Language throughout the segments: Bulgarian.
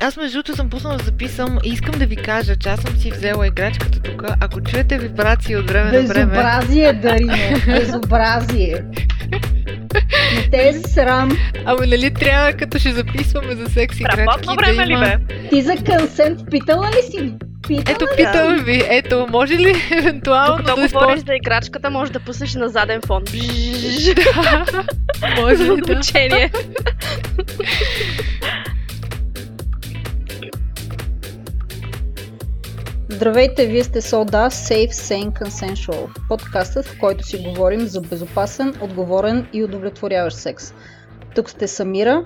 Аз между другото съм пуснала да записам и искам да ви кажа, че аз съм си взела играчката тук. Ако чуете вибрации от време на време... Безобразие, Дарино. Безобразие. Не те е срам. Ами нали трябва, като ще записваме за секс играчки, Работно време да ли има... бе? Ти за консент питала ли си? Питала Ето, ли? питам ви. Ето, може ли евентуално Докато да говориш използваш... за играчката, може да пуснеш на заден фон. Може ли да? Здравейте, вие сте Soda Safe, Sane, Consensual. Подкастът, в който си говорим за безопасен, отговорен и удовлетворяващ секс. Тук сте Самира,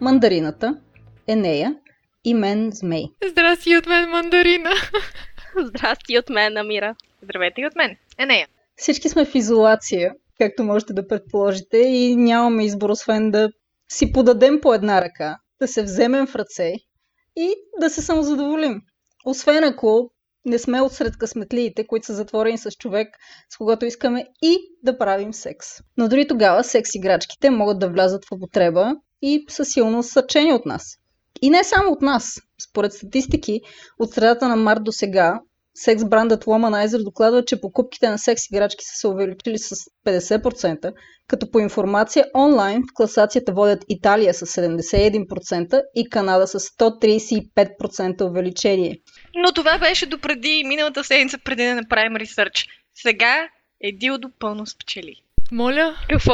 Мандарината, Енея и мен Змей. Здрасти от мен, мандарина. Здрасти от мен, Амира. Здравейте и от мен. Е, нея. Всички сме в изолация, както можете да предположите, и нямаме избор, освен да си подадем по една ръка, да се вземем в ръце и да се самозадоволим. Освен ако не сме отсред късметлиите, които са затворени с човек, с когото искаме и да правим секс. Но дори тогава секс играчките могат да влязат в употреба и са силно съчени от нас. И не само от нас. Според статистики, от средата на март до сега, секс брандът Womanizer докладва, че покупките на секс играчки са се увеличили с 50%, като по информация онлайн в класацията водят Италия с 71% и Канада с 135% увеличение. Но това беше допреди миналата седмица, преди да направим ресърч. Сега е дилдо пълно с пчели. Моля, Какво?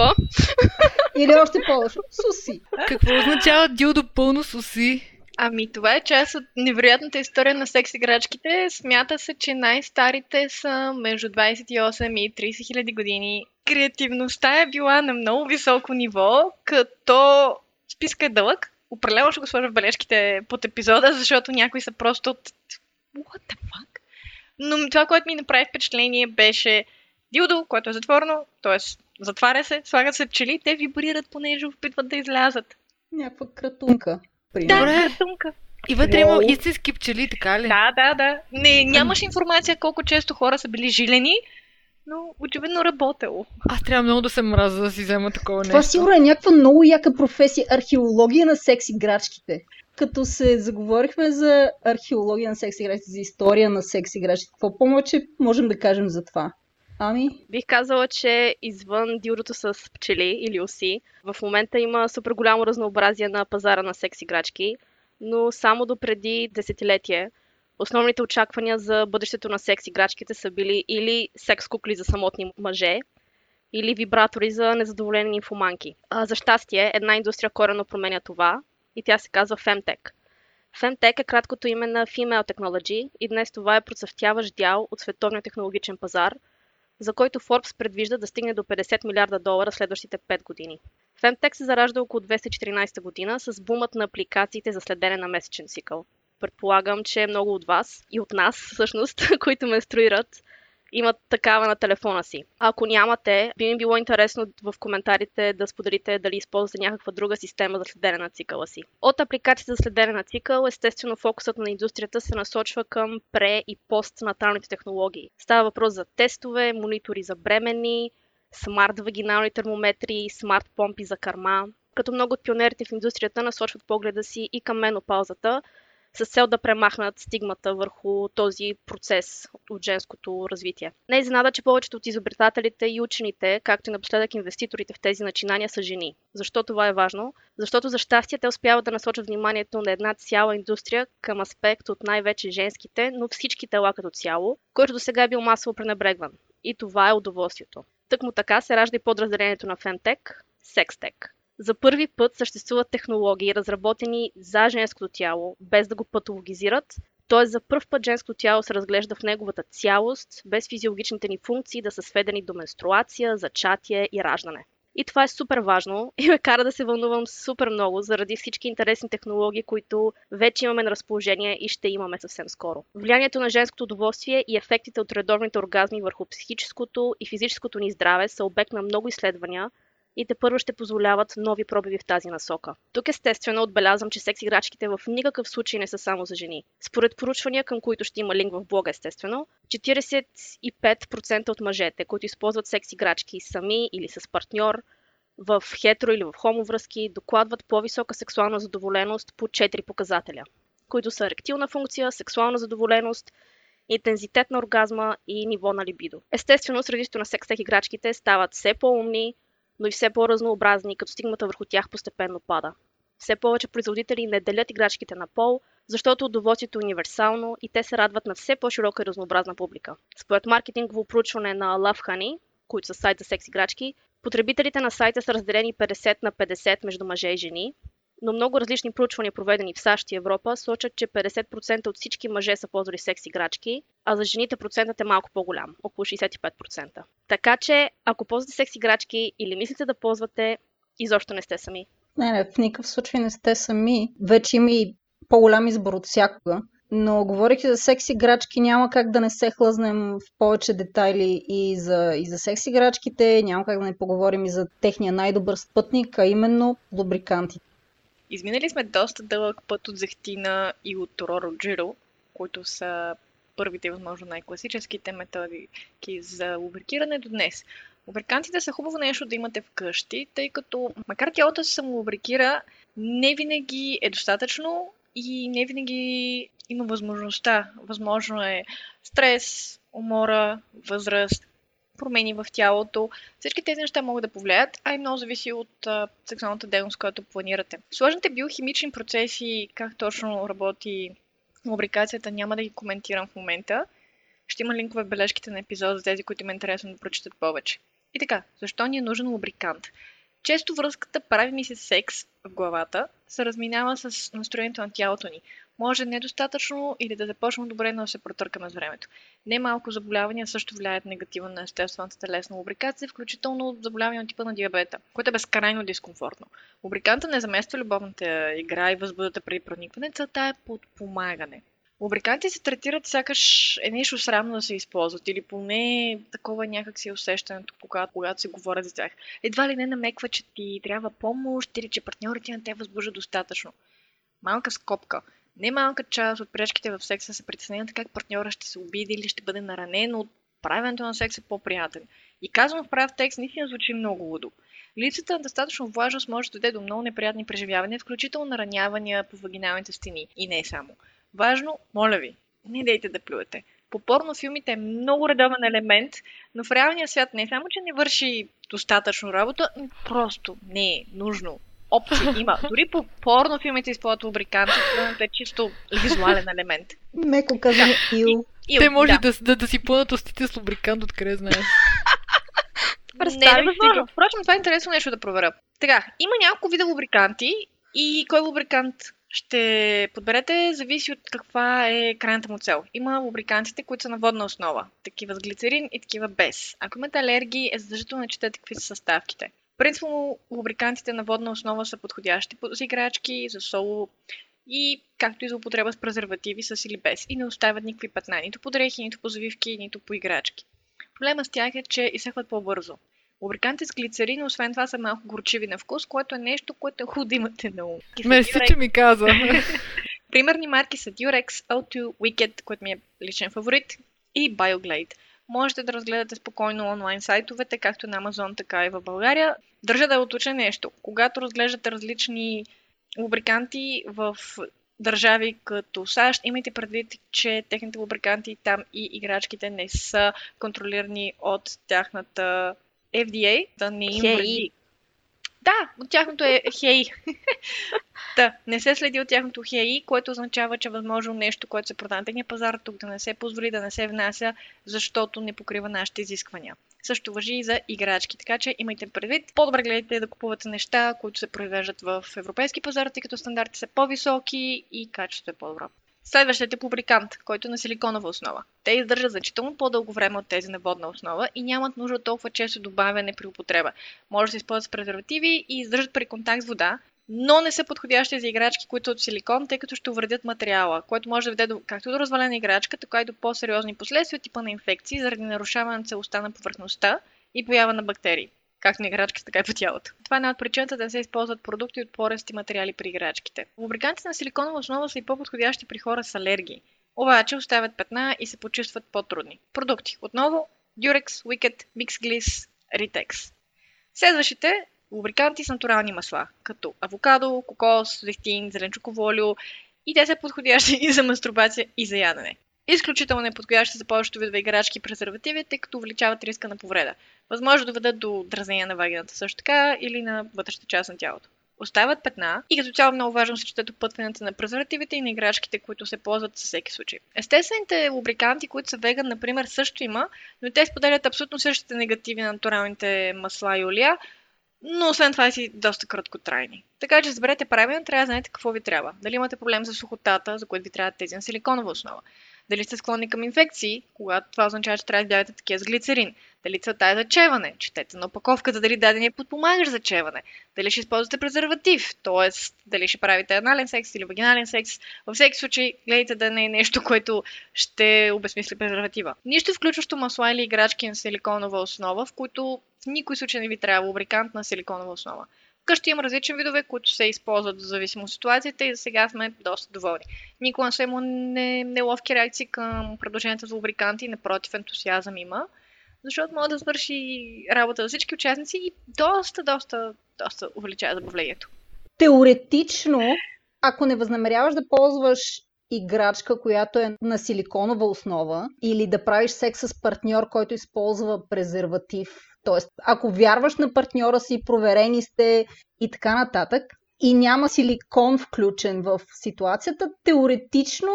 Или още по-лошо, суси. какво означава дилдо пълно с уси? Ами това е част от невероятната история на секс играчките. Смята се, че най-старите са между 28 и 30 хиляди години. Креативността е била на много високо ниво, като списка е дълъг. Определено ще го сложа в бележките под епизода, защото някои са просто от... What the fuck? Но това, което ми направи впечатление беше дилдо, което е затворено, т.е. затваря се, слагат се пчели, те вибрират, понеже опитват да излязат. Някаква кратунка. Да, Примерно. Добре. кратунка. И вътре има истински пчели, така ли? Да, да, да. Не, нямаш информация колко често хора са били жилени, но очевидно работело. Аз трябва много да се мраза да си взема такова Това нещо. сигурно е някаква много яка професия археология на секс играчките. Като се заговорихме за археология на секс играчите, за история на секс играчите, какво повече можем да кажем за това? Ами, Бих казала, че извън дилдото с пчели или оси, в момента има супер голямо разнообразие на пазара на секс играчки, но само до преди десетилетие основните очаквания за бъдещето на секс играчките са били или секс кукли за самотни мъже, или вибратори за незадоволени нимфоманки. А, за щастие, една индустрия корено променя това и тя се казва Femtech. Femtech е краткото име на Female Technology и днес това е процъфтяващ дял от световния технологичен пазар, за който Forbes предвижда да стигне до 50 милиарда долара следващите 5 години. Femtech се заражда около 214 година с бумът на апликациите за следене на месечен цикъл. Предполагам, че много от вас и от нас, всъщност, които менструират, имат такава на телефона си. Ако нямате, би ми било интересно в коментарите да споделите дали използвате някаква друга система за следене на цикъла си. От апликацията за следене на цикъл, естествено фокусът на индустрията се насочва към пре- и постнаталните технологии. Става въпрос за тестове, монитори за бремени, смарт вагинални термометри, смарт помпи за карма, като много от пионерите в индустрията насочват погледа си и към менопаузата, с цел да премахнат стигмата върху този процес от женското развитие. Не е изненада, че повечето от изобретателите и учените, както и напоследък инвеститорите в тези начинания са жени. Защо това е важно? Защото за щастие те успяват да насочат вниманието на една цяла индустрия към аспект от най-вече женските, но всички тела като цяло, който до сега е бил масово пренебрегван. И това е удоволствието. Тъкмо така се ражда и подразделението на Femtech – Sextech. За първи път съществуват технологии, разработени за женското тяло, без да го патологизират, т.е. за първ път женското тяло се разглежда в неговата цялост, без физиологичните ни функции да са сведени до менструация, зачатие и раждане. И това е супер важно и ме кара да се вълнувам супер много заради всички интересни технологии, които вече имаме на разположение и ще имаме съвсем скоро. Влиянието на женското удоволствие и ефектите от редовните оргазми върху психическото и физическото ни здраве са обект на много изследвания, и те първо ще позволяват нови пробиви в тази насока. Тук естествено отбелязвам, че секс играчките в никакъв случай не са само за жени. Според поручвания, към които ще има линк в блога естествено, 45% от мъжете, които използват секс играчки сами или с партньор, в хетеро или в хомо връзки, докладват по-висока сексуална задоволеност по 4 показателя. които са еректилна функция, сексуална задоволеност, интензитет на оргазма и ниво на либидо. Естествено, средището на секс-тек играчките стават все по-умни, но и все по-разнообразни, като стигмата върху тях постепенно пада. Все повече производители не делят играчките на пол, защото удоволствието е универсално и те се радват на все по-широка и разнообразна публика. Според маркетингово проучване на Love Honey, които са сайт за секс играчки, потребителите на сайта са разделени 50 на 50 между мъже и жени, но много различни проучвания, проведени в САЩ и Европа, сочат, че 50% от всички мъже са ползвали секс играчки, а за жените процентът е малко по-голям, около 65%. Така че, ако ползвате секс играчки или мислите да ползвате, изобщо не сте сами. Не, не, в никакъв случай не сте сами. Вече има и по-голям избор от всякога. Но говорейки за секс играчки, няма как да не се хлъзнем в повече детайли и за, и за секс играчките, няма как да не поговорим и за техния най-добър спътник, а именно лубрикантите. Изминали сме доста дълъг път от зехтина и от Роро Джиро, които са първите, възможно най-класическите методи за лубрикиране до днес. Лубрикантите са хубаво нещо да имате вкъщи, тъй като макар тялото се самолубрикира, не винаги е достатъчно и не винаги има възможността. Възможно е стрес, умора, възраст, промени в тялото. Всички тези неща могат да повлияят, а и много зависи от а, сексуалната дейност, която планирате. Сложните биохимични процеси, как точно работи лубрикацията, няма да ги коментирам в момента. Ще има линкове в бележките на епизода за тези, които ме интересно да прочитат повече. И така, защо ни е нужен лубрикант? Често връзката прави ми се секс в главата се разминава с настроението на тялото ни. Може недостатъчно или да започнем добре, но да се протъркаме с времето. Немалко заболявания също влияят негативно на естествената телесна лубрикация, включително заболявания от типа на диабета, което е безкрайно дискомфортно. Лубриканта не замества любовната игра и възбудата преди проникване, целта е подпомагане. Лубриканти се третират сякаш е нещо срамно да се използват или поне такова някак си е усещането, когато, когато се говорят за тях. Едва ли не намеква, че ти трябва помощ или че партньорите не те възбужда достатъчно. Малка скопка. Не малка част от пречките в секса се притесняват как партньора ще се обиди или ще бъде наранен от правенето на секса по-приятен. И казвам в прав текст, наистина звучи много лудо. Липсата на достатъчно влажност може да доведе до много неприятни преживявания, включително наранявания по вагиналните стени. И не само. Важно, моля ви, не дейте да плюете. По порнофилмите е много редовен елемент, но в реалния свят не само, че не върши достатъчно работа, но просто не е нужно. Опции има. Дори по порнофилмите използват лубриканти, което е чисто визуален елемент. Меко казано ил. ил. Те може да. Да, да, да си пълнат устите с лубрикант, откъде знаеш. Представи си го. Впрочем, това е интересно нещо да проверя. Така, има няколко вида лубриканти и кой лубрикант ще подберете, зависи от каква е крайната му цел. Има лубрикантите, които са на водна основа, такива с глицерин и такива без. Ако имате алергии, е задължително да четете какви са съставките. Принципно лубрикантите на водна основа са подходящи за играчки, за соло и както и за употреба с презервативи с или без и не оставят никакви петна, нито по дрехи, нито по завивки, нито по играчки. Проблема с тях е, че изсъхват по-бързо. Лубриканти с глицерин, освен това, са малко горчиви на вкус, което е нещо, което е хубаво да имате на ум. Мерси, че ми каза. Примерни марки са Durex, O2, Wicked, който ми е личен фаворит, и BioGlade. Можете да разгледате спокойно онлайн сайтовете, както на Amazon, така и в България. Държа да уточня нещо. Когато разглеждате различни лубриканти в държави като САЩ, имайте предвид, че техните лубриканти там и играчките не са контролирани от тяхната FDA да не им вреди. Да, от тяхното е хей. да, не се следи от тяхното хей, което означава, че е възможно нещо, което се продава на техния пазар тук да не се позволи, да не се внася, защото не покрива нашите изисквания. Също въжи и за играчки, така че имайте предвид. По-добре гледайте да купувате неща, които се произвеждат в европейски пазар, тъй като стандарти са по-високи и качеството е по-добро. Следващият е публикант, който е на силиконова основа. Те издържат значително по-дълго време от тези на водна основа и нямат нужда от толкова често добавяне при употреба. Може да се използват с презервативи и издържат при контакт с вода, но не са подходящи за играчки, които от силикон, тъй като ще увредят материала, което може да веде до, както до развалена играчка, така и до по-сериозни последствия типа на инфекции заради нарушаване на целостта на повърхността и поява на бактерии както на играчките, така и по тялото. Това е една от причината да не се използват продукти от порести материали при играчките. Лубрикантите на силиконова основа са и по-подходящи при хора с алергии, обаче оставят петна и се почувстват по-трудни. Продукти. Отново Durex, Wicked, Mix Ritex. Следващите лубриканти с натурални масла, като авокадо, кокос, зехтин, зеленчуково олио и те са подходящи и за мастурбация, и за ядене. Изключително неподходящи за повечето видове играчки и презервативи, тъй като увеличават риска на повреда. Възможно да доведат до дразнение на вагината също така или на вътрешната част на тялото. Остават петна и като цяло много важно се четат опътванията на презервативите и на играчките, които се ползват със всеки случай. Естествените лубриканти, които са веган, например, също има, но те споделят абсолютно същите негативи на натуралните масла и олия, но освен това си доста краткотрайни. Така че разберете правилно, трябва да знаете какво ви трябва. Дали имате проблем с сухотата, за което ви трябва тези на силиконова основа. Дали сте склонни към инфекции, когато това означава, че трябва да избягате такива с глицерин. Дали целта е зачеване, четете на опаковката дали дадения подпомагаш зачеване. Дали ще използвате презерватив, т.е. дали ще правите анален секс или вагинален секс. Във всеки случай, гледайте да не е нещо, което ще обесмисли презерватива. Нищо включващо масла или играчки на силиконова основа, в които в никой случай не ви трябва лубрикант на силиконова основа. Вкъщи има различни видове, които се използват в зависимо от ситуацията и за сега сме доста доволни. Никога не са имал не, неловки реакции към предложенията за лубриканти, напротив, ентусиазъм има, защото може да свърши работа за всички участници и доста, доста, доста увеличава забавлението. Теоретично, ако не възнамеряваш да ползваш играчка, която е на силиконова основа, или да правиш секс с партньор, който използва презерватив, Тоест, ако вярваш на партньора си, проверени сте и така нататък, и няма силикон включен в ситуацията, теоретично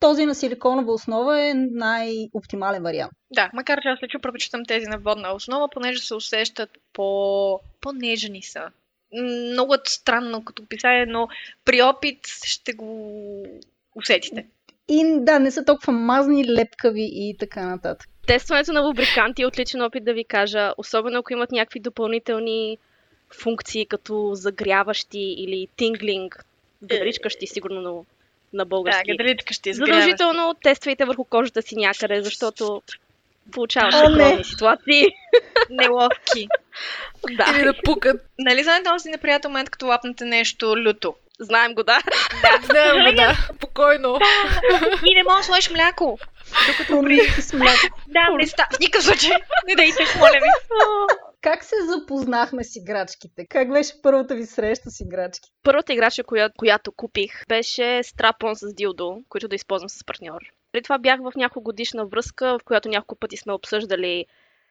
този на силиконова основа е най-оптимален вариант. Да, макар че аз лично предпочитам тези на водна основа, понеже се усещат по... по-нежни са. Много е странно като описание, но при опит ще го усетите. И да, не са толкова мазни, лепкави и така нататък. Тестването на лубриканти е отличен опит да ви кажа, особено ако имат някакви допълнителни функции, като загряващи или тинглинг, гадричкащи сигурно на, на български. Да, гадричкащи, Задължително тествайте върху кожата си някъде, защото получаваш подобни ситуации. Неловки. да. Или да пукат. Нали знаете този неприятен момент, като лапнете нещо люто? Знаем го, да. Да, знаем го, да. Спокойно. И не можеш да сложиш мляко. Докато при... с мляко. Да, не ста... В никакъв случай. Не дайте, моля ви. Как се запознахме с играчките? Как беше първата ви среща с играчки? Първата играчка, която, която купих, беше страпон с дилдо, който да използвам с партньор. Преди това бях в няколко годишна връзка, в която няколко пъти сме обсъждали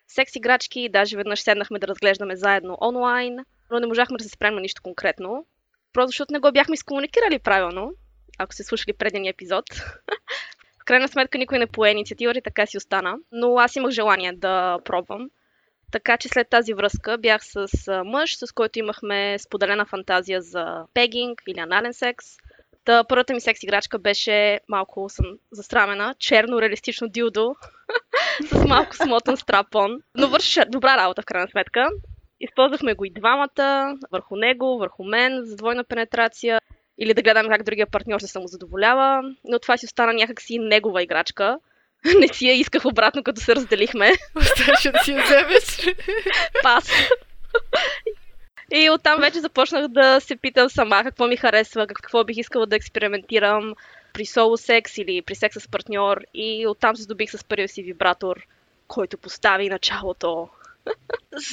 секс играчки, даже веднъж седнахме да разглеждаме заедно онлайн, но не можахме да се спрем на нищо конкретно. Просто защото не го бяхме изкомуникирали правилно, ако се слушали предния епизод. в крайна сметка никой не пое инициативата и така си остана. Но аз имах желание да пробвам. Така че след тази връзка бях с мъж, с който имахме споделена фантазия за пегинг или анален секс. Та първата ми секс играчка беше малко съм застрамена, черно реалистично дилдо с малко смотан страпон. Но върши добра работа в крайна сметка. Използвахме го и двамата, върху него, върху мен, за двойна пенетрация или да гледаме как другия партньор се самозадоволява, но това си остана някакси негова играчка. Не си я исках обратно, като се разделихме. Оставаше да си я вземеш. Пас. И оттам вече започнах да се питам сама какво ми харесва, какво бих искала да експериментирам при соло секс или при секс с партньор. И оттам се здобих с първия си вибратор, който постави началото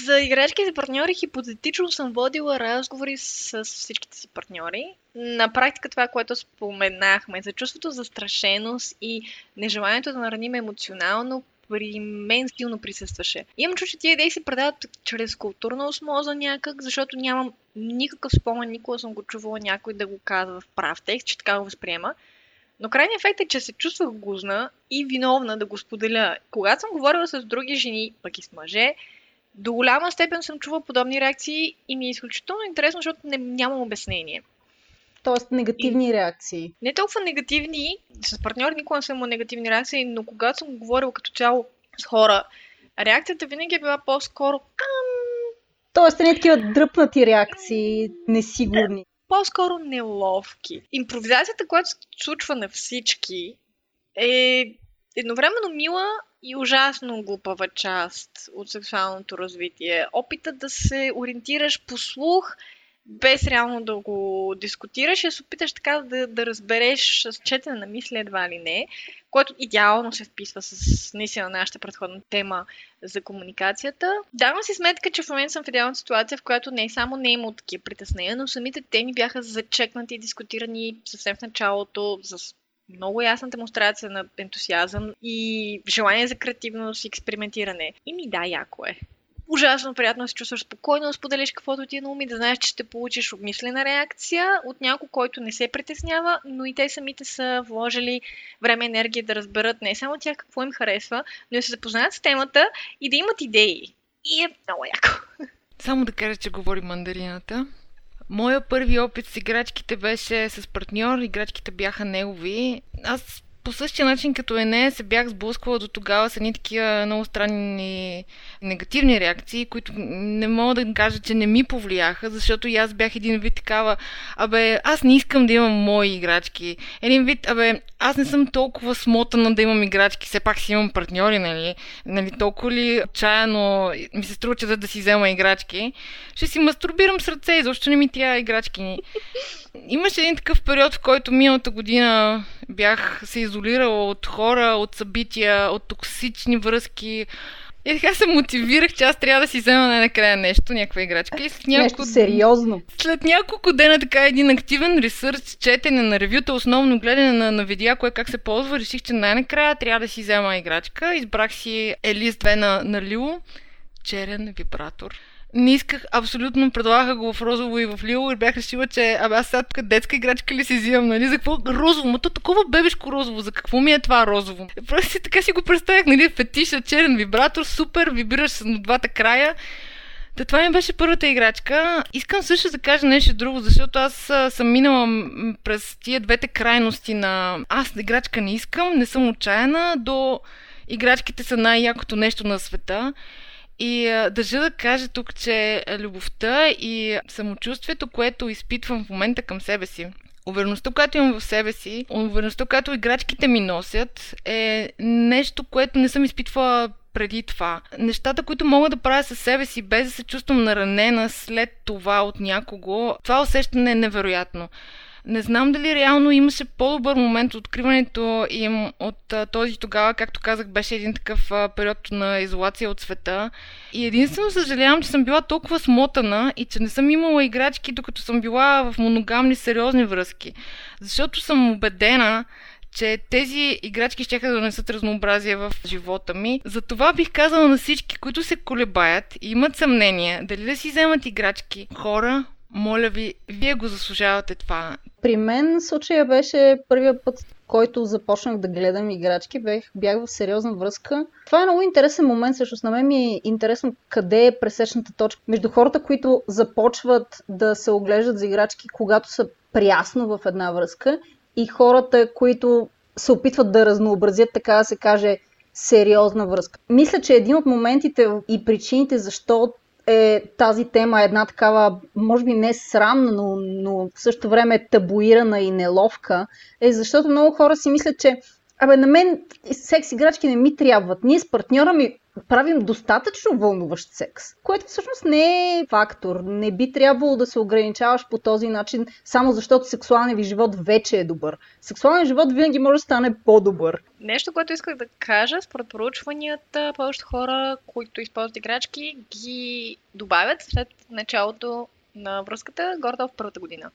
за играчки за партньори хипотетично съм водила разговори с всичките си партньори. На практика това, което споменахме, за чувството за страшеност и нежеланието да нараним емоционално, при мен силно присъстваше. Имам чу, че тия идеи се предават чрез културна осмоза някак, защото нямам никакъв спомен, никога съм го чувала някой да го казва в прав текст, че така го възприема. Но крайният ефект е, че се чувствах гузна и виновна да го споделя. Когато съм говорила с други жени, пък и с мъже, до голяма степен съм чувала подобни реакции и ми е изключително интересно, защото не, нямам обяснение. Тоест негативни и... реакции. Не толкова негативни, с партньори никога не съм имала негативни реакции, но когато съм говорила като цяло с хора, реакцията винаги е била по-скоро Тоест не такива дръпнати реакции, несигурни. По-скоро неловки. Импровизацията, която се случва на всички, е едновременно мила и ужасно глупава част от сексуалното развитие. Опитът да се ориентираш по слух без реално да го дискутираш и се опиташ така да, да разбереш с четене на мисли едва ли не, което идеално се вписва с наистина нашата предходна тема за комуникацията. Давам си сметка, че в момента съм в идеална ситуация, в която не само не имало такива притеснения, но самите теми бяха зачекнати и дискутирани съвсем в началото, с много ясна демонстрация на ентусиазъм и желание за креативност и експериментиране. И ми да, яко е ужасно приятно се чувстваш спокойно, да споделиш каквото ти е на ум и да знаеш, че ще получиш обмислена реакция от някой, който не се притеснява, но и те самите са вложили време и енергия да разберат не само тях какво им харесва, но и да се запознаят с темата и да имат идеи. И е много яко. Само да кажа, че говори мандарината. Моя първи опит с играчките беше с партньор, играчките бяха негови. Аз по същия начин като е не се бях сблъсквала до тогава с едни такива много странни негативни реакции, които не мога да кажа, че не ми повлияха, защото и аз бях един вид такава, абе, аз не искам да имам мои играчки. Един вид, абе, аз не съм толкова смотана да имам играчки, все пак си имам партньори, нали? нали толкова ли отчаяно ми се струва, че да, да си взема играчки. Ще си мастурбирам с ръце, защото не ми трябва играчки. Имаше един такъв период, в който миналата година бях се изолирала от хора, от събития, от токсични връзки. И така се мотивирах, че аз трябва да си взема най-накрая нещо, някаква играчка. И след няколко... Нещо сериозно. След няколко дена така един активен ресърч, четене на ревюта, основно гледане на, на видеа, кое как се ползва, реших, че най-накрая трябва да си взема играчка. Избрах си Елис 2 на, на Лило, черен вибратор не исках абсолютно, предлагаха го в розово и в лило и бях решила, че абе аз сега тук детска играчка ли си взимам, нали? За какво розово? Ма то такова бебешко розово, за какво ми е това розово? Просто си така си го представях, нали? Фетиша, черен вибратор, супер, вибираш с двата края. Та това ми беше първата играчка. Искам също да кажа нещо друго, защото аз съм минала през тия двете крайности на аз играчка не искам, не съм отчаяна, до играчките са най-якото нещо на света. И държа да кажа тук, че любовта и самочувствието, което изпитвам в момента към себе си, увереността, която имам в себе си, увереността, която играчките ми носят, е нещо, което не съм изпитвала преди това. Нещата, които мога да правя със себе си, без да се чувствам наранена след това от някого, това усещане е невероятно. Не знам дали реално имаше по-добър момент от откриването им от а, този тогава, както казах, беше един такъв а, период на изолация от света. И единствено съжалявам, че съм била толкова смотана и че не съм имала играчки, докато съм била в моногамни сериозни връзки. Защото съм убедена, че тези играчки ще да донесат разнообразие в живота ми. Затова бих казала на всички, които се колебаят и имат съмнение дали да си вземат играчки, хора, моля ви, вие го заслужавате това. При мен случая беше първия път, който започнах да гледам играчки, бях, бях в сериозна връзка. Това е много интересен момент, също на мен ми е интересно къде е пресечната точка между хората, които започват да се оглеждат за играчки, когато са прясно в една връзка и хората, които се опитват да разнообразят, така да се каже, сериозна връзка. Мисля, че един от моментите и причините защо е тази тема една такава, може би не срамна, но, но в същото време е табуирана и неловка, е защото много хора си мислят, че Абе, на мен секс играчки не ми трябват. Ние с партньора ми правим достатъчно вълнуващ секс, което всъщност не е фактор. Не би трябвало да се ограничаваш по този начин, само защото сексуалният ви живот вече е добър. Сексуалният живот винаги може да стане по-добър. Нещо, което исках да кажа, според проучванията, повечето хора, които използват играчки, ги добавят след началото на връзката, гордо в първата година.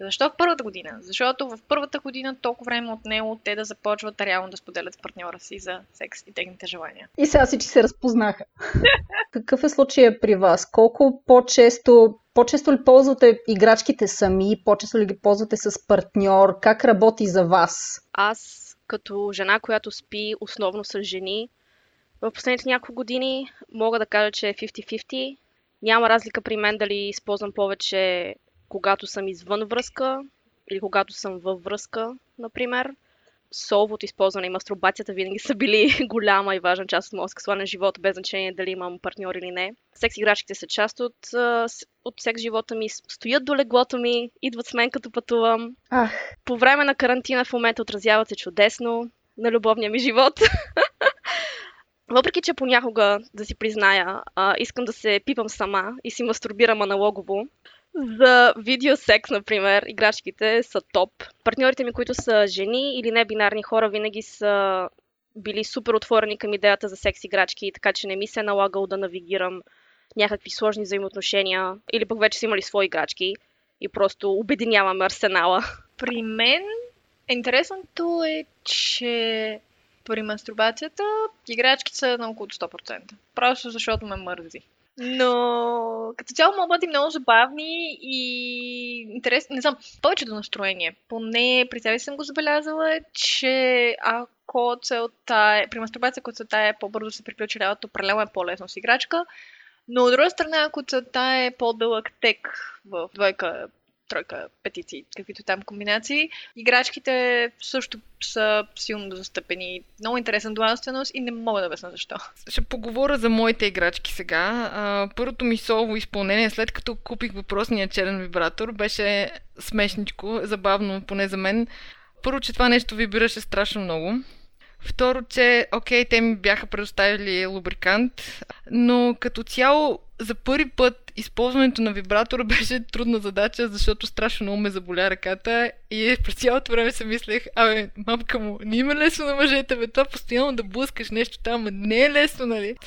Защо в първата година? Защото в първата година толкова време от него те да започват реално да споделят с партньора си за секс и техните желания. И сега всички се разпознаха. Какъв е случая при вас? Колко по-често, по-често ли ползвате играчките сами? По-често ли ги ползвате с партньор? Как работи за вас? Аз като жена, която спи основно с жени, в последните няколко години мога да кажа, че е 50-50. Няма разлика при мен дали използвам повече когато съм извън връзка или когато съм във връзка, например. Солвото използване и мастурбацията винаги са били голяма и важна част от моят сексуален живот, без значение дали имам партньор или не. Секс играчките са част от, от секс живота ми, стоят до леглото ми, идват с мен като пътувам. Ах. По време на карантина в момента отразяват се чудесно на любовния ми живот. Въпреки, че понякога, да си призная, а, искам да се пипам сама и си мастурбирам аналогово, За видеосекс, например, играчките са топ. Партньорите ми, които са жени или не-бинарни хора, винаги са били супер отворени към идеята за секс играчки, така че не ми се е налагало да навигирам някакви сложни взаимоотношения или пък вече са имали свои играчки и просто обединяваме арсенала. При мен интересното е, че при мастурбацията играчки са на около 100%. Просто защото ме мързи. Но като цяло бъде много забавни и интересни. Не знам, повечето настроение. Поне при себе съм го забелязала, че ако целта е, при мастурбация, ако целта е по-бързо се приключи работа, определено е по-лесно с играчка. Но от друга страна, ако целта е по-дълъг тек в двойка, тройка, петици, каквито там комбинации, играчките също са силно застъпени. Много интересна дуалственост и не мога да обясня защо. Ще поговоря за моите играчки сега. Първото ми солово изпълнение, след като купих въпросния черен вибратор, беше смешничко, забавно, поне за мен. Първо, че това нещо вибираше страшно много. Второ, че, окей, те ми бяха предоставили лубрикант, но като цяло за първи път използването на вибратора беше трудна задача, защото страшно много ме заболя ръката и през цялото време се мислех, абе, мамка му, не има лесно на мъжете, бе, това постоянно да блъскаш нещо там, не е лесно, нали?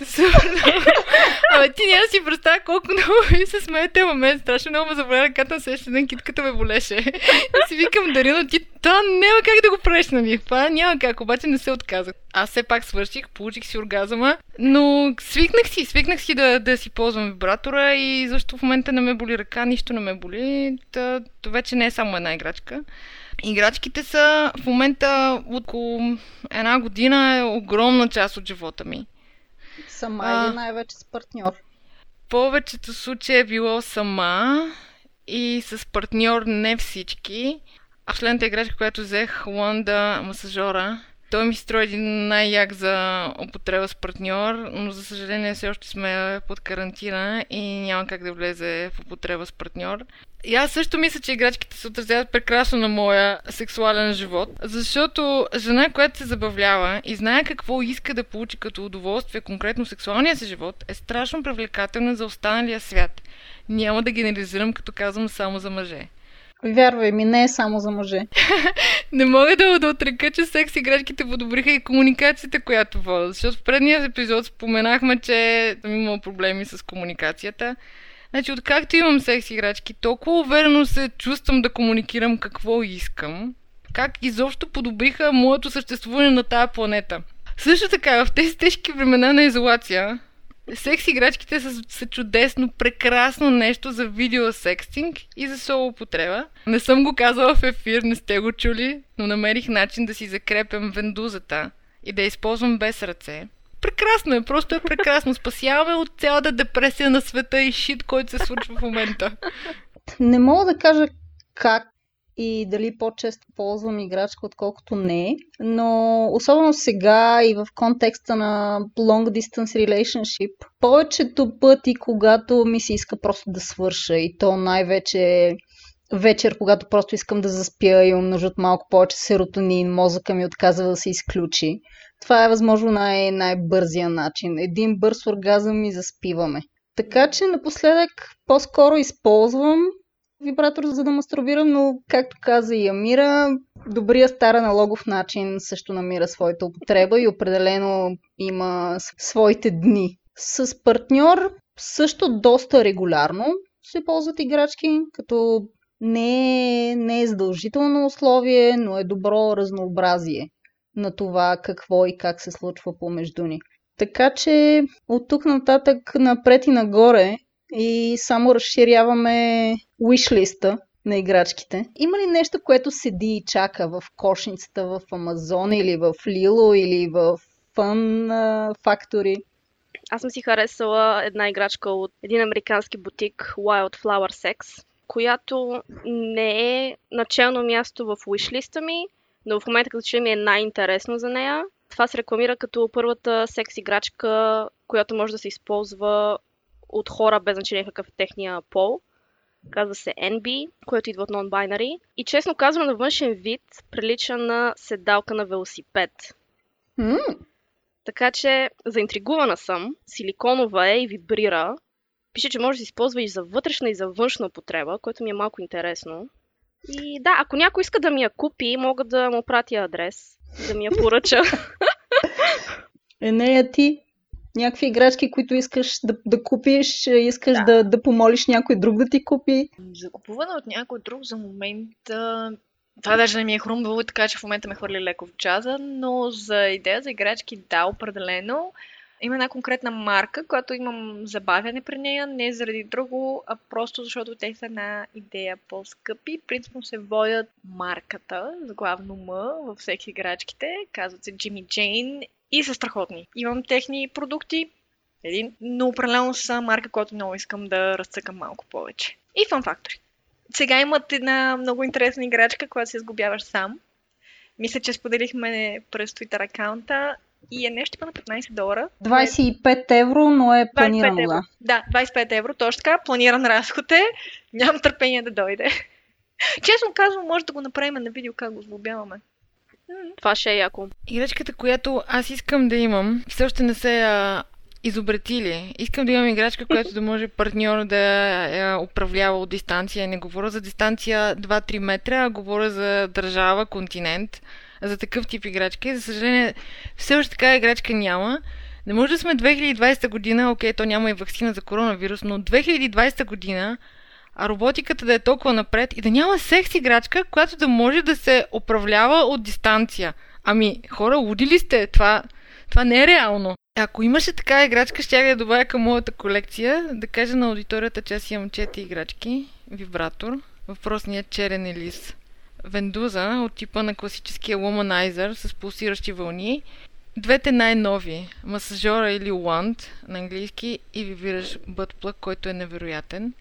абе, ти няма си представя колко много ви се смеете, в мен страшно много ме заболя ръката, на следващия ден китката ме болеше. и си викам, Дарина, ти това няма как да го правиш, нали? Това няма как, обаче не се отказах. Аз все пак свърших, получих си оргазъма, но свикнах си, свикнах си да, да си ползвам вибратора и защо в момента не ме боли ръка, нищо не ме боли. Та, то вече не е само една играчка. Играчките са в момента около една година е огромна част от живота ми. Сама а, или най-вече с партньор? Повечето случаи е било сама и с партньор не всички. А последната играчка, която взех, Ланда масажора, той ми строи един най-як за употреба с партньор, но за съжаление все още сме под карантина и няма как да влезе в употреба с партньор. И аз също мисля, че играчките се отразяват прекрасно на моя сексуален живот, защото жена, която се забавлява и знае какво иска да получи като удоволствие, конкретно сексуалния си живот, е страшно привлекателна за останалия свят. Няма да генерализирам, като казвам само за мъже. Вярвай ми, не е само за мъже. не мога да, да отрека, че секс играчките подобриха и комуникацията, която водят. Защото в предния епизод споменахме, че съм имал проблеми с комуникацията. Значи, откакто имам секс играчки, толкова уверено се чувствам да комуникирам какво искам, как изобщо подобриха моето съществуване на тая планета. Също така, в тези тежки времена на изолация, Секс играчките са, са чудесно, прекрасно нещо за видеосекстинг и за соло употреба. Не съм го казала в ефир, не сте го чули, но намерих начин да си закрепям вендузата и да я използвам без ръце. Прекрасно е, просто е прекрасно. Спасяваме от цялата депресия на света и шит, който се случва в момента. Не мога да кажа как и дали по-често ползвам играчка, отколкото не. Но особено сега и в контекста на long distance relationship, повечето пъти, когато ми се иска просто да свърша и то най-вече вечер, когато просто искам да заспя и имам нужда от малко повече серотонин, мозъка ми отказва да се изключи. Това е възможно най- най-бързия начин. Един бърз оргазъм и заспиваме. Така че напоследък по-скоро използвам вибратор, за да мастурбирам, но както каза и Амира, добрия стар аналогов начин също намира своята употреба и определено има своите дни. С партньор също доста регулярно се ползват играчки, като не е, не е задължително условие, но е добро разнообразие на това какво и как се случва помежду ни. Така че от тук нататък напред и нагоре и само разширяваме wishlist на играчките. Има ли нещо, което седи и чака в кошницата в Амазон или в Лило или в Fun Factory? Аз съм си харесала една играчка от един американски бутик Wildflower Sex, която не е начално място в wishlist ми, но в момента като че ми е най-интересно за нея. Това се рекламира като първата секс играчка, която може да се използва от хора без значение какъв е техния пол. Казва се NB, което идва от non-binary. И честно казвам, на външен вид прилича на седалка на велосипед. Mm. Така че заинтригувана съм. Силиконова е и вибрира. Пише, че може да се използва и за вътрешна и за външна употреба, което ми е малко интересно. И да, ако някой иска да ми я купи, мога да му пратя адрес, да ми я поръча. Е, не, а ти? Някакви играчки, които искаш да, да купиш, искаш Да. да. Да, помолиш някой друг да ти купи. За купуване от някой друг за момента... Това даже не ми е хрумвало, така че в момента ме хвърли леко в джаза, но за идея за играчки, да, определено. Има една конкретна марка, която имам забавяне при нея, не заради друго, а просто защото те са една идея по-скъпи. Принципно се водят марката, с главно М, във всеки играчките. Казват се Jimmy Jane и са страхотни. Имам техни продукти, един, но определено са марка, която много искам да разцъкам малко повече. И Fun Factory. Сега имат една много интересна играчка, която се сгубяваш сам. Мисля, че споделихме през Twitter акаунта и е нещо типа на 15 долара. 25 евро, но е планирано, 25 евро. да. Да, 25 евро, точно така. Планиран разход е. Нямам търпение да дойде. Честно казвам, може да го направим на видео как го сглобяваме. Това ще е яко. Играчката, която аз искам да имам, все още не се а, изобретили. Искам да имам играчка, която да може партньор да я управлява от дистанция. Не говоря за дистанция 2-3 метра, а говоря за държава, континент. За такъв тип играчка. И за съжаление, все още така играчка няма. Не може да сме 2020 година, окей, то няма и вакцина за коронавирус, но 2020 година а роботиката да е толкова напред и да няма секс играчка, която да може да се управлява от дистанция. Ами, хора, луди ли сте? Това, това не е реално. Ако имаше така играчка, ще я добавя към моята колекция, да кажа на аудиторията, че аз имам 4 играчки, вибратор, въпросният черен елис, вендуза от типа на класическия Womanizer с пулсиращи вълни, двете най-нови, масажора или wand на английски и вибираш бътплък, който е невероятен.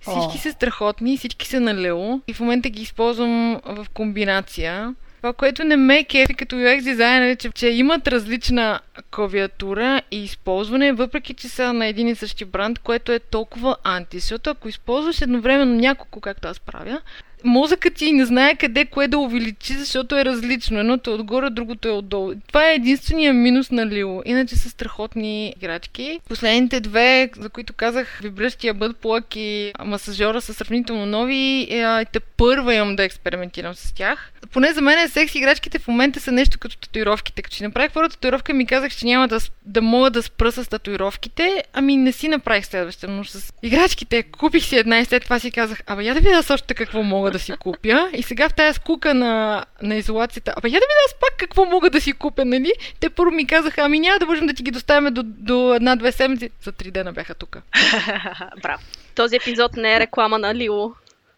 Всички са страхотни, всички са на лео и в момента ги използвам в комбинация. Това, което не ме кефи като UX дизайнер е, че, че имат различна клавиатура и използване, въпреки че са на един и същи бранд, което е толкова анти. Защото ако използваш едновременно няколко, както аз правя, мозъкът ти не знае къде кое да увеличи, защото е различно. Едното е отгоре, другото е отдолу. Това е единствения минус на Лило. Иначе са страхотни играчки. Последните две, за които казах, вибръщия бъдплък и масажора са сравнително нови. е, те първа имам да експериментирам с тях. Поне за мен секс играчките в момента са нещо като татуировките. Като си направих първата татуировка ми казах, че няма да, да мога да спра с татуировките. Ами не си направих следващата, но с играчките купих си една и след това си казах, абе я да видя още какво мога да си купя. И сега в тази скука на, на изолацията, абе я да видя аз пак какво мога да си купя, нали? Те първо ми казаха, ами няма да можем да ти ги доставяме до, до една-две седмици. За три дена бяха тук. Браво. Този епизод не е реклама на Лило.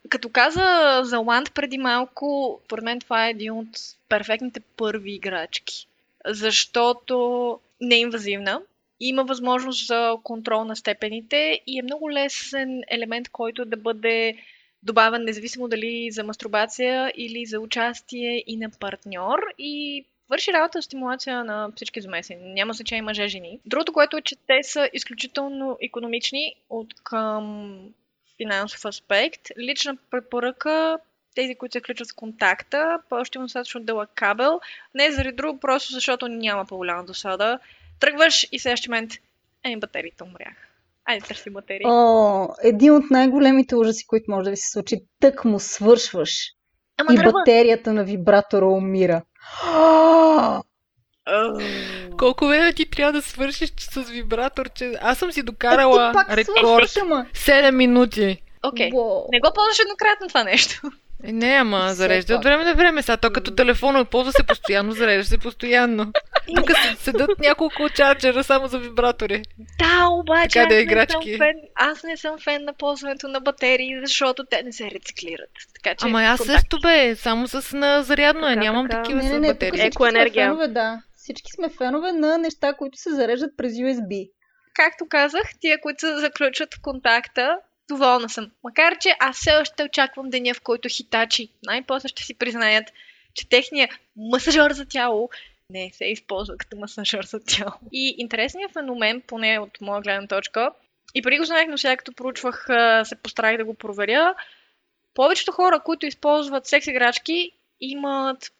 Като каза за Ланд преди малко, поред мен това е един от перфектните първи играчки. Защото не е инвазивна, има възможност за контрол на степените и е много лесен елемент, който да бъде добавен независимо дали за мастурбация или за участие и на партньор и върши работа стимулация на всички замесени. Няма значение мъже жени. Другото, което е, че те са изключително економични от към финансов аспект. Лична препоръка тези, които се включват с контакта, по-ще има достатъчно дълъг кабел. Не заради друго, просто защото няма по-голяма досада. Тръгваш и следващия момент, еми батериите умрях. Айде търси батерии. О, един от най-големите ужаси, които може да ви се случи, тък му свършваш Ама и трябва... батерията на вибратора умира. Колко време ти трябва да свършиш с вибратор, че аз съм си докарала рекорд ама. 7 минути. Окей. Уау. Не го ползваш еднократно това нещо. Е, Не, ама зарежда от време на време. Сега то като телефона ползва се постоянно, зарежда се постоянно. Тук се- седат няколко чарджера само за вибратори. Да, обаче Така да е аз, не съм играчки. фен, аз не съм фен на ползването на батерии, защото те не се рециклират. Така че Ама аз контакт. също бе, само с на зарядно е, нямам така. такива Не, не, не, батерии. Екоенергия. фенове, да. Всички сме фенове на неща, които се зареждат през USB. както казах, тия, които се заключват в контакта, доволна съм. Макар, че аз все още очаквам деня, в който хитачи най-после ще си признаят, че техният масажор за тяло не се използва като масажор за тяло. И интересният феномен, поне от моя гледна точка, и преди го знаех, но сега като проучвах, се постарах да го проверя, повечето хора, които използват секс играчки, имат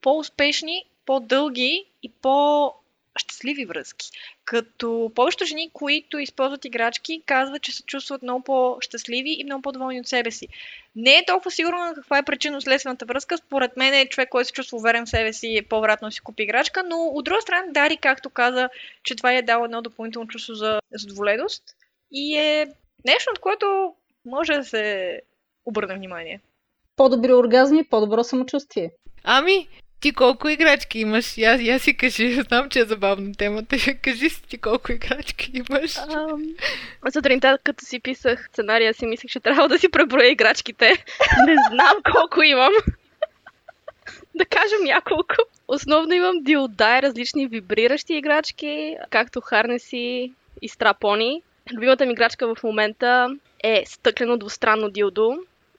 по-успешни, по-дълги и по щастливи връзки. Като повечето жени, които използват играчки, казват, че се чувстват много по-щастливи и много по-доволни от себе си. Не е толкова сигурно каква е причинно-следствената връзка. Според мен е човек, който се чувства уверен в себе си, е по-вероятно да си купи играчка, но от друга страна Дари, както каза, че това е дало едно допълнително чувство за задоволеност и е нещо, от което може да се обърне внимание. По-добри оргазми, по-добро самочувствие. Ами, ти колко играчки имаш? Я, я си кажи, знам, че е забавна темата. Кажи си ти колко играчки имаш. Um, сутринта, като си писах сценария, си мислех, че трябва да си преброя играчките. Не знам колко имам. да кажем няколко. Основно имам дилдай, различни вибриращи играчки, както харнеси и страпони. Любимата ми играчка в момента е стъклено двустранно дилдо,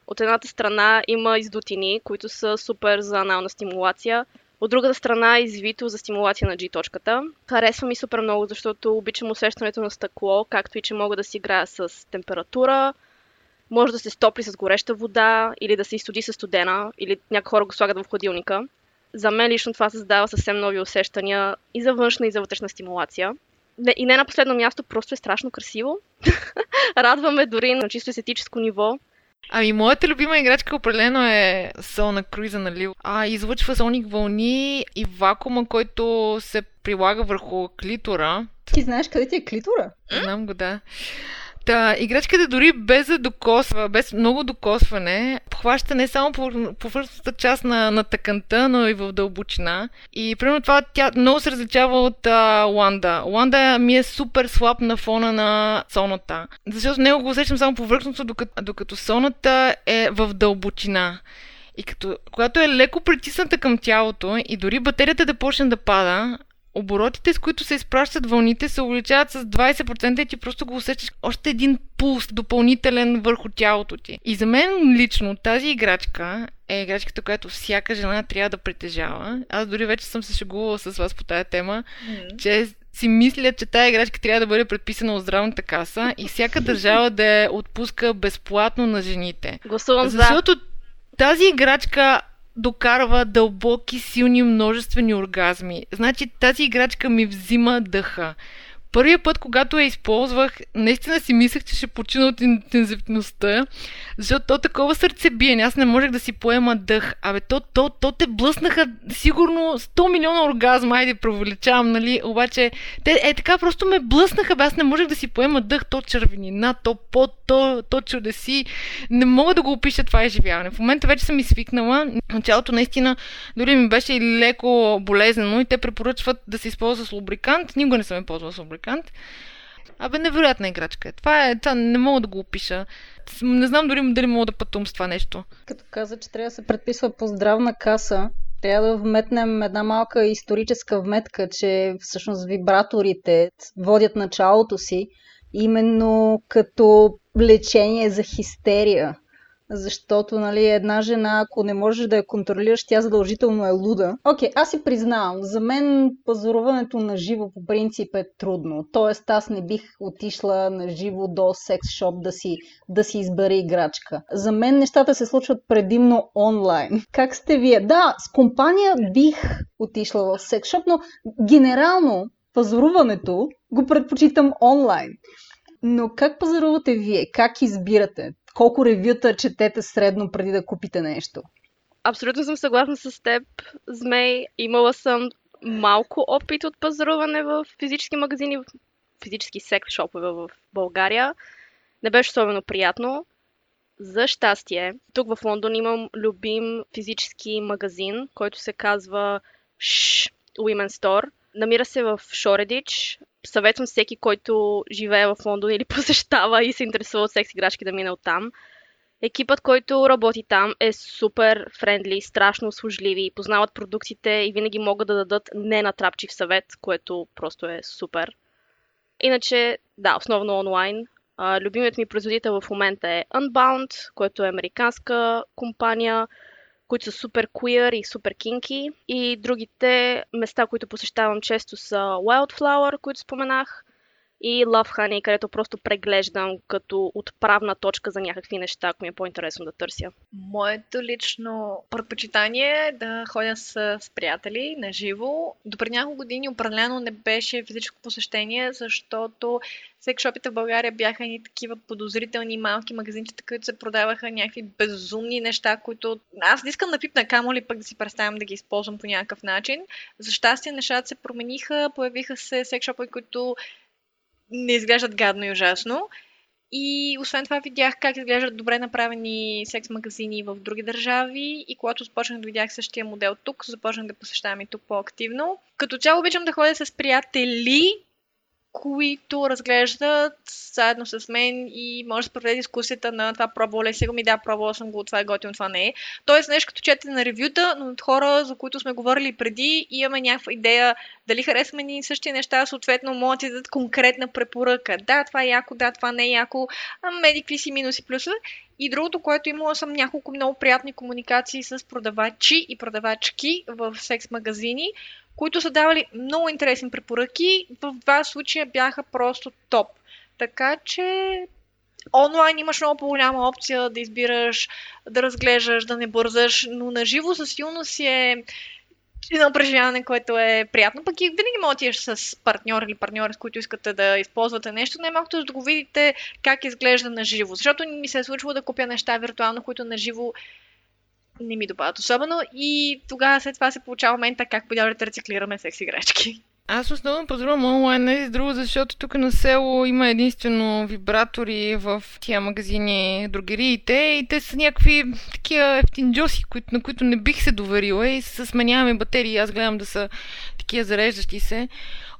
от едната страна има издутини, които са супер за анална стимулация. От другата страна е извито за стимулация на G-точката. Харесва ми супер много, защото обичам усещането на стъкло, както и че мога да си играя с температура, може да се стопли с гореща вода или да се изстуди с студена, или някои хора го слагат в хладилника. За мен лично това създава съвсем нови усещания и за външна, и за вътрешна стимулация. И не на последно място, просто е страшно красиво. Радваме дори на чисто естетическо ниво. Ами, моята любима играчка определено е Сол на Круиза на Лил. А, излъчва соник вълни и вакуума, който се прилага върху клитора. Ти знаеш къде ти е клитора? Знам го, да. Та, играчката дори без да докосва, без много докосване, похваща не само по повърхностната част на, на тъканта, но и в дълбочина. И примерно това тя много се различава от а, Ланда. Ланда ми е супер слаб на фона на соната. Защото него го усещам само повърхностно, докато, докато соната е в дълбочина. И като, когато е леко притисната към тялото и дори батерията да почне да пада, оборотите, с които се изпращат вълните, се увеличават с 20% и ти просто го усещаш още един пулс допълнителен върху тялото ти. И за мен лично тази играчка е играчката, която всяка жена трябва да притежава. Аз дори вече съм се шегувала с вас по тая тема, mm-hmm. че си мисля, че тази играчка трябва да бъде предписана от здравната каса и всяка държава да я отпуска безплатно на жените. Гласувам за. Защото тази играчка докарва дълбоки, силни, множествени оргазми. Значи тази играчка ми взима дъха. Първия път, когато я използвах, наистина си мислех, че ще почина от интензивността, защото то такова сърцебиене, аз не можех да си поема дъх. Абе, то, то, то те блъснаха сигурно 100 милиона оргазма, айде провеличавам, нали, обаче те е така просто ме блъснаха, бе, аз не можех да си поема дъх, то червенина, то пот, то, то чудеси. Не мога да го опиша това изживяване. В момента вече съм изсвикнала. Началото наистина дори ми беше леко болезнено и те препоръчват да се използва с лубрикант. Никога не съм е ползвала с лубрикант фабрикант. Абе, невероятна играчка е. Това е, това не мога да го опиша. Не знам дори дали мога да пътувам с това нещо. Като каза, че трябва да се предписва по здравна каса, трябва да вметнем една малка историческа вметка, че всъщност вибраторите водят началото си именно като лечение за хистерия. Защото, нали, една жена, ако не можеш да я контролираш, тя задължително е луда. Окей, okay, аз си признавам, за мен пазаруването на живо по принцип е трудно. Тоест, аз не бих отишла на живо до секс шоп да си, да си избера играчка. За мен нещата се случват предимно онлайн. Как сте вие? Да, с компания бих отишла в секс шоп, но генерално пазаруването го предпочитам онлайн. Но как пазарувате вие? Как избирате? Колко ревюта четете средно преди да купите нещо? Абсолютно съм съгласна с теб, Змей. Имала съм малко опит от пазаруване в физически магазини, в физически секс шопове в България. Не беше особено приятно. За щастие, тук в Лондон имам любим физически магазин, който се казва Shh Women Store. Намира се в Шоредич, съветвам всеки, който живее в Лондон или посещава и се интересува от секс играчки да мине оттам. Екипът, който работи там е супер френдли, страшно услужливи, познават продуктите и винаги могат да дадат ненатрапчив съвет, което просто е супер. Иначе, да, основно онлайн. любимият ми производител в момента е Unbound, което е американска компания които са супер queer и супер кинки. И другите места, които посещавам често са Wildflower, които споменах, и Love Honey, където просто преглеждам като отправна точка за някакви неща, ако ми е по-интересно да търся. Моето лично предпочитание е да ходя с, с приятели на живо. До няколко години определено не беше физическо посещение, защото секшопите в България бяха и такива подозрителни малки магазинчета, които се продаваха някакви безумни неща, които аз не искам да пипна камо ли пък да си представям да ги използвам по някакъв начин. За щастие нещата се промениха, появиха се секшопи, които не изглеждат гадно и ужасно. И освен това видях как изглеждат добре направени секс магазини в други държави и когато започнах да видях същия модел тук, започнах да посещавам и тук по-активно. Като цяло обичам да ходя с приятели, които разглеждат заедно с мен и може да проведе дискусията на това пробвала ли сега ми да, пробвала съм го, това е готино, това не е. Тоест нещо като чете на ревюта, но от хора, за които сме говорили преди имаме някаква идея дали харесваме ни същи неща, съответно могат да дадат конкретна препоръка. Да, това е яко, да, това не е яко, а меди какви си минуси, плюсове. И другото, което имала съм няколко много приятни комуникации с продавачи и продавачки в секс магазини, които са давали много интересни препоръки. В два случая бяха просто топ. Така че онлайн имаш много по-голяма опция да избираш, да разглеждаш, да не бързаш, но на живо със силност си е едно преживяване, което е приятно. Пък и винаги можеш с партньор или партньори, с които искате да използвате нещо, най-малкото да го видите как изглежда на живо. Защото ми се е случило да купя неща виртуално, които на живо не ми добавят особено и тогава след това се получава момента как подява да рециклираме секс играчки. Аз основно поздравям онлайн, не за друго, защото тук на село има единствено вибратори в тия магазини, другериите и те са някакви такива ефтинджоси, на които не бих се доверила и с сменяваме батерии. Аз гледам да са такива зареждащи се.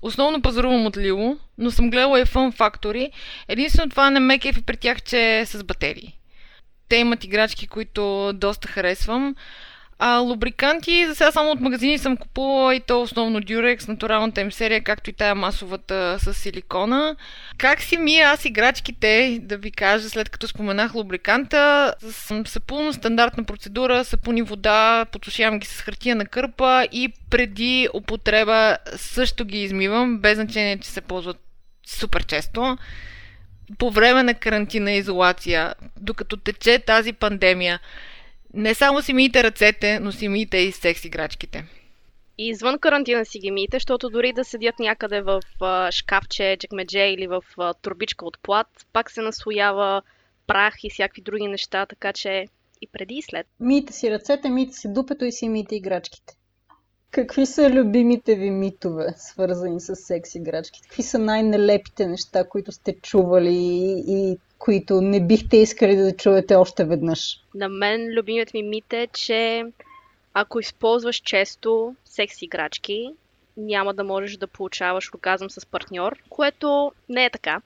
Основно пазарувам от Лило, но съм гледала и Fun Factory. Единствено това не ме кефи при тях, че е с батерии. Те имат играчки, които доста харесвам. А лубриканти, за сега само от магазини съм купувала и то основно Durex, натуралната им серия, както и тая масовата с силикона. Как си ми аз играчките, да ви кажа, след като споменах лубриканта, с сапун, стандартна процедура, сапун и вода, потушавам ги с хартия на кърпа и преди употреба също ги измивам, без значение, че се ползват супер често по време на карантина и изолация, докато тече тази пандемия, не само си миете ръцете, но си миете и секс играчките. И извън карантина си ги миете, защото дори да седят някъде в шкафче, джекмедже или в турбичка от плат, пак се наслоява прах и всякакви други неща, така че и преди и след. Мийте си ръцете, мийте си дупето и си мийте играчките. Какви са любимите ви митове, свързани с секс играчки? Какви са най-нелепите неща, които сте чували и, и които не бихте искали да чуете още веднъж? На мен любимият ми мит е, че ако използваш често секс играчки, няма да можеш да получаваш оргазъм с партньор, което не е така.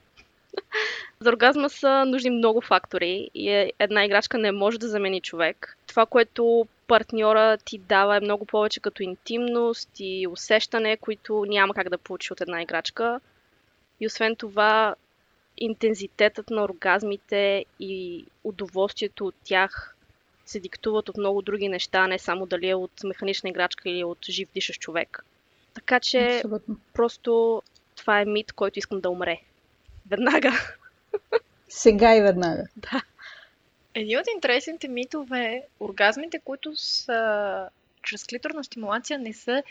За оргазма са нужни много фактори и е, една играчка не може да замени човек. Това, което партньора ти дава много повече като интимност и усещане, които няма как да получи от една играчка. И освен това, интензитетът на оргазмите и удоволствието от тях се диктуват от много други неща, не само дали е от механична играчка или от жив дишащ човек. Така че Абсолютно. просто това е мит, който искам да умре. Веднага. Сега и веднага. Да. Един от интересните митове е оргазмите, които са чрез клиторна стимулация не са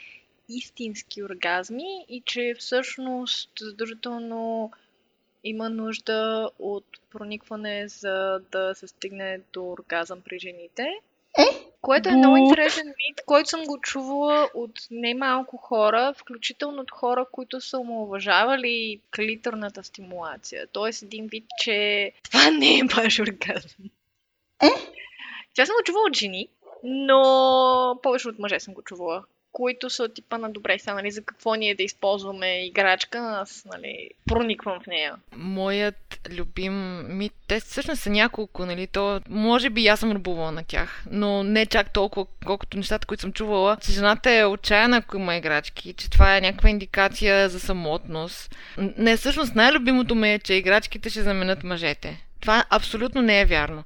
истински оргазми и че всъщност задължително има нужда от проникване, за да се стигне до оргазъм при жените. Е? Което е много интересен мит, който съм го чувала от немалко хора, включително от хора, които са омалуважавали клиторната стимулация. Тоест един вид, че това не е баш оргазъм. Е? Тя съм го чувала от жени, но повече от мъже съм го чувала които са от типа на добре, сега, нали, за какво ние да използваме играчка, аз, нали, прониквам в нея. Моят любим ми, те всъщност са няколко, нали, то може би аз съм рубувала на тях, но не чак толкова, колкото нещата, които съм чувала, че жената е отчаяна, ако има играчки, че това е някаква индикация за самотност. Не, всъщност най-любимото ми е, че играчките ще заменят мъжете. Това абсолютно не е вярно.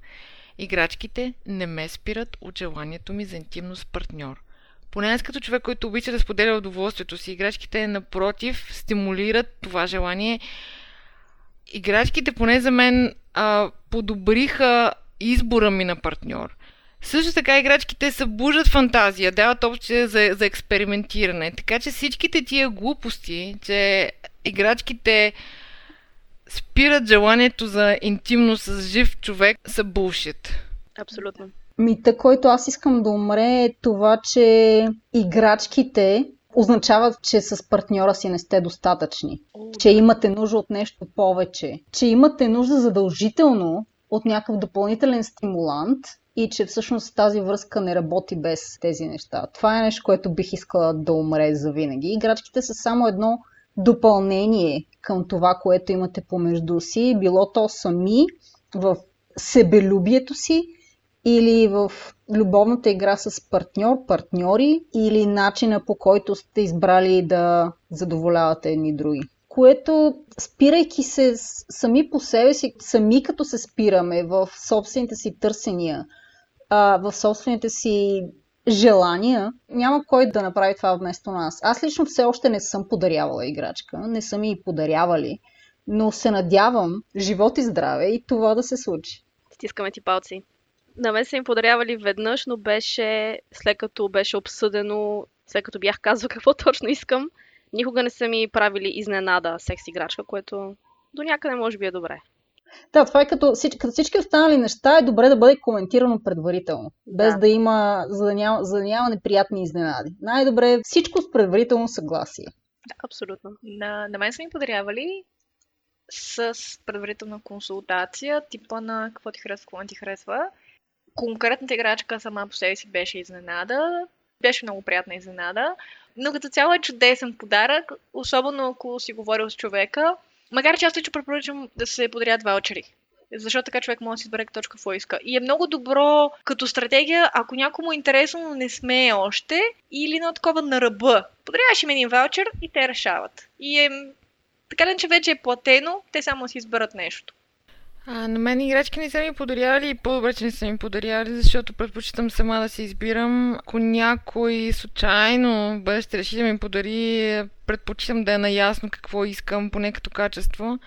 Играчките не ме спират от желанието ми за интимност с партньор. Поне аз като човек, който обича да споделя удоволствието си, играчките напротив стимулират това желание играчките, поне за мен, а, подобриха избора ми на партньор. Също така играчките събуждат фантазия, дават опция за, за експериментиране. Така че всичките тия глупости, че играчките спират желанието за интимност с жив човек, са булшит. Абсолютно. Мита, който аз искам да умре е това, че играчките означават, че с партньора си не сте достатъчни. Че имате нужда от нещо повече. Че имате нужда задължително от някакъв допълнителен стимулант и че всъщност тази връзка не работи без тези неща. Това е нещо, което бих искала да умре за винаги. Играчките са само едно допълнение към това, което имате помежду си, било то сами в себелюбието си или в любовната игра с партньор, партньори или начина по който сте избрали да задоволявате едни други. Което, спирайки се сами по себе си, сами като се спираме в собствените си търсения, в собствените си желания, няма кой да направи това вместо нас. Аз лично все още не съм подарявала играчка, не съм и подарявали, но се надявам, живот и здраве и това да се случи. Стискаме ти палци. На мен са им подарявали веднъж, но беше след като беше обсъдено, след като бях казал какво точно искам. Никога не са ми правили изненада секс играчка, което до някъде може би е добре. Да, това е като, като всички останали неща е добре да бъде коментирано предварително, без да, да има, за да, няма, за да няма неприятни изненади. Най-добре е всичко с предварително съгласие. Да, абсолютно. На, на мен са ми подарявали с предварителна консултация, типа на какво ти харесва, какво не ти харесва. Конкретната играчка сама по себе си беше изненада. Беше много приятна изненада. Но като цяло е чудесен подарък, особено ако си говорил с човека, Макар че аз лично препоръчвам да се подарят ваучери. Защото така човек може да си избере точка какво иска. И е много добро като стратегия, ако някому е интересно, но не смее още, или на такова на ръба. Подаряваш им един ваучер и те решават. И е така ли, че вече е платено, те само си изберат нещо. А, на мен играчки не са ми подарявали и по-добре, че не са ми подарявали, защото предпочитам сама да се избирам. Ако някой случайно бъдеще реши да ми подари, предпочитам да е наясно какво искам, поне като качество.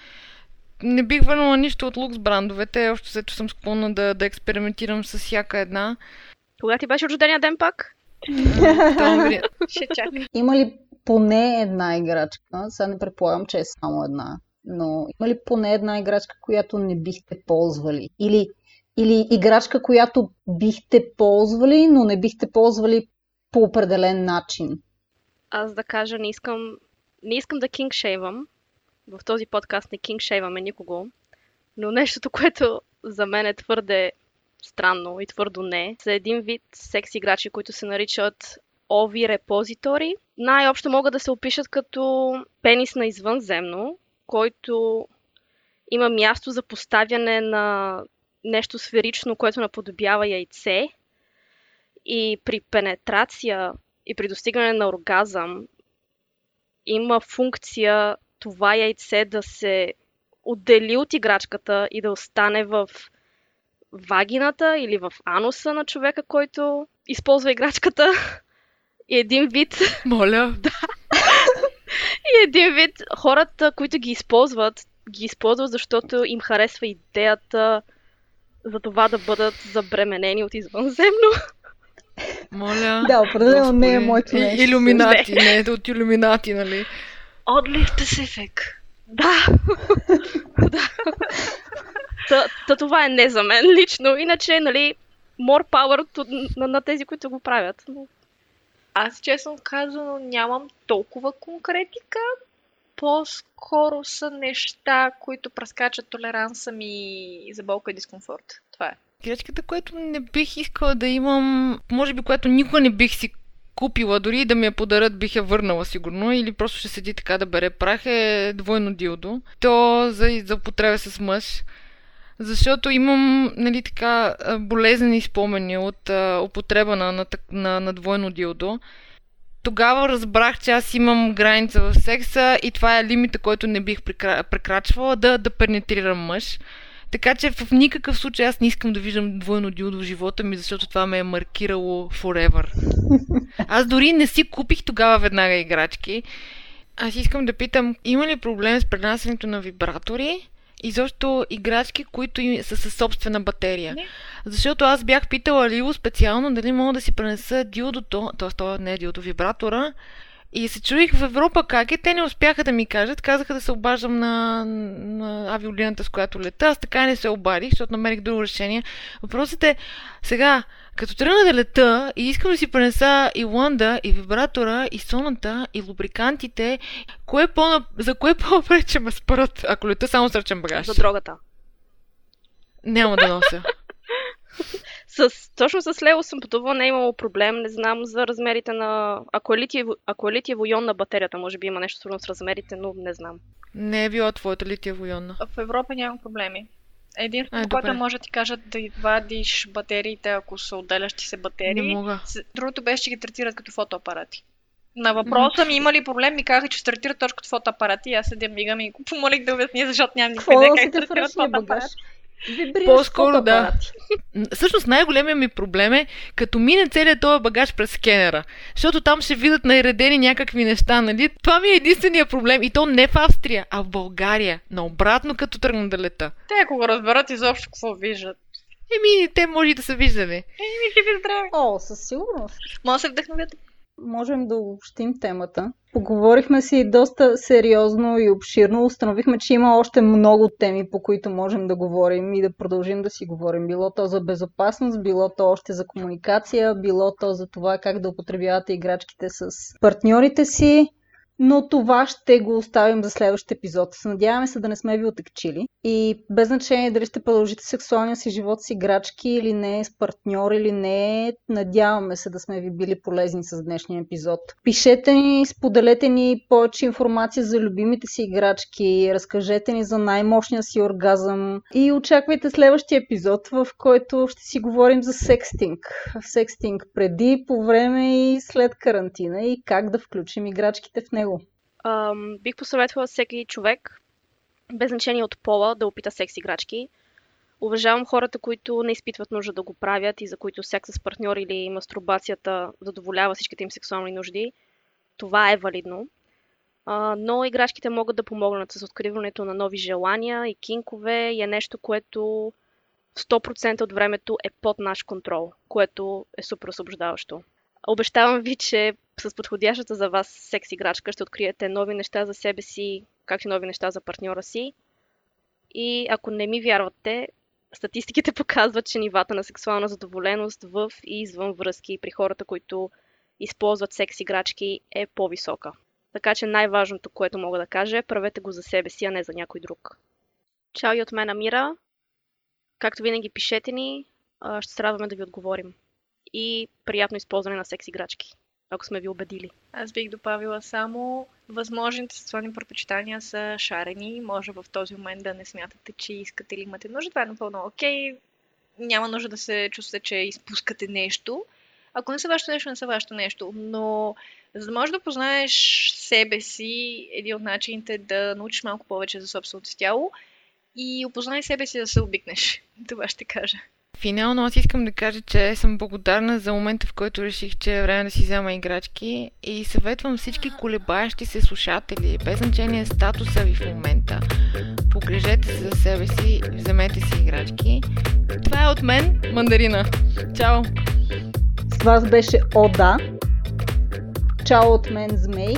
Не бих върнала нищо от лукс брандовете, още след съм склонна да, да експериментирам с всяка една. Кога ти беше рождения ден пак? Ще чакай. Има ли поне една играчка? Сега не предполагам, че е само една но има ли поне една играчка, която не бихте ползвали? Или, или играчка, която бихте ползвали, но не бихте ползвали по определен начин? Аз да кажа, не искам, не искам да кингшейвам. В този подкаст не кингшейваме никого. Но нещото, което за мен е твърде странно и твърдо не, са един вид секс играчи, които се наричат OV репозитори. Най-общо могат да се опишат като пенис на извънземно, който има място за поставяне на нещо сферично, което наподобява яйце. И при пенетрация и при достигане на оргазъм има функция това яйце да се отдели от играчката и да остане в вагината или в ануса на човека, който използва играчката. И един вид... Моля. да. И един вид хората, които ги използват, ги използват, защото им харесва идеята за това да бъдат забременени от извънземно. Моля. Да, определено не е моето нещо. Иллюминати, не е от иллюминати, нали? Oddly specific. Да. да. Та, та, това е не за мен лично. Иначе, нали, more power на, на тези, които го правят. Но аз честно казано нямам толкова конкретика. По-скоро са неща, които прескачат толеранса ми за болка и дискомфорт. Това е. Гречката, което не бих искала да имам, може би, което никога не бих си купила, дори да ми я подарят, бих я върнала сигурно, или просто ще седи така да бере прах, е двойно дилдо. То за, за употреба с мъж. Защото имам, нали така, болезнени спомени от а, употреба на, на, на, на двойно дилдо. Тогава разбрах, че аз имам граница в секса и това е лимита, който не бих прекрачвала, да, да пенетрирам мъж. Така че в никакъв случай аз не искам да виждам двойно дилдо в живота ми, защото това ме е маркирало forever. Аз дори не си купих тогава веднага играчки. Аз искам да питам, има ли проблем с пренасенето на вибратори? Изобщо играчки, които им са със собствена батерия. Не. Защото аз бях питала Лило специално дали мога да си пренеса дилдото, т.е. то не е дилдо, вибратора. И се чудих в Европа как е. Те не успяха да ми кажат. Казаха да се обаждам на, на авиолината, с която лета. Аз така не се обадих, защото намерих друго решение. Въпросът е, сега, като тръгна да лета и искам да си пренеса и ланда, и вибратора, и соната, и лубрикантите, кое е по за кое е по-добре, че ме спрат, ако лета само с ръчен багаж? За дрогата. Няма да нося. С, точно с Лео съм пътувала, не е имало проблем. Не знам за размерите на... Ако е литиево, ако е литиево йон на батерията, може би има нещо свързано с размерите, но не знам. Не е била твоята литиево йонна. В Европа няма проблеми. Ай, което добре. може да ти кажат да вадиш батериите, ако са отделящи се Не батерии. мога. С- Другото беше, че ги третират като фотоапарати. На въпроса ми има ли проблем, ми казаха, че ще третират точно като фотоапарати и аз седя мигам и го помолих да обясня, защото нямам никаква идея как те в Вибрираш По-скоро да. Всъщност най-големият ми проблем е, като мине целият този багаж през скенера. Защото там ще видят наредени някакви неща, нали? Това ми е единствения проблем. И то не в Австрия, а в България. Наобратно, като тръгна да лета. Те, ако го разберат изобщо какво виждат. Еми, те може и да са виждали. Еми, живи здраве. О, със сигурност. Може да се вдъхновят. Можем да обобщим темата. Поговорихме си доста сериозно и обширно. Установихме, че има още много теми, по които можем да говорим и да продължим да си говорим. Било то за безопасност, било то още за комуникация, било то за това как да употребявате играчките с партньорите си. Но това ще го оставим за следващия епизод. Надяваме се да не сме ви отекчили. И без значение дали ще продължите сексуалния си живот с играчки или не, с партньор или не, надяваме се да сме ви били полезни с днешния епизод. Пишете ни, споделете ни повече информация за любимите си играчки, разкажете ни за най-мощния си оргазъм и очаквайте следващия епизод, в който ще си говорим за секстинг. Секстинг преди, по време и след карантина и как да включим играчките в него. Ам, бих посъветвала всеки човек, без значение от пола, да опита секс играчки. Уважавам хората, които не изпитват нужда да го правят и за които секс с партньор или мастурбацията задоволява всичките им сексуални нужди. Това е валидно. А, но играчките могат да помогнат с откриването на нови желания и кинкове и е нещо, което 100% от времето е под наш контрол, което е супер освобождаващо. Обещавам ви, че с подходящата за вас секс играчка ще откриете нови неща за себе си, както и нови неща за партньора си. И ако не ми вярвате, статистиките показват, че нивата на сексуална задоволеност в и извън връзки при хората, които използват секс играчки е по-висока. Така че най-важното, което мога да кажа е правете го за себе си, а не за някой друг. Чао и от мен, Амира. Както винаги, пишете ни. Ще се радваме да ви отговорим. И приятно използване на секс играчки, ако сме ви убедили. Аз бих добавила само възможните сексуални предпочитания са шарени. Може в този момент да не смятате, че искате или имате нужда. Това е напълно окей. Няма нужда да се чувствате, че изпускате нещо. Ако не са вашето нещо, не са вашето нещо. Но за да можеш да познаеш себе си, един от начините е да научиш малко повече за собственото тяло и опознай себе си да се обикнеш. Това ще кажа. Финално аз искам да кажа, че съм благодарна за момента, в който реших, че е време да си взема играчки и съветвам всички колебаещи се слушатели, без значение статуса ви в момента, погрежете се за себе си, вземете си играчки. Това е от мен, Мандарина. Чао! С вас беше Ода. Чао от мен, Змей.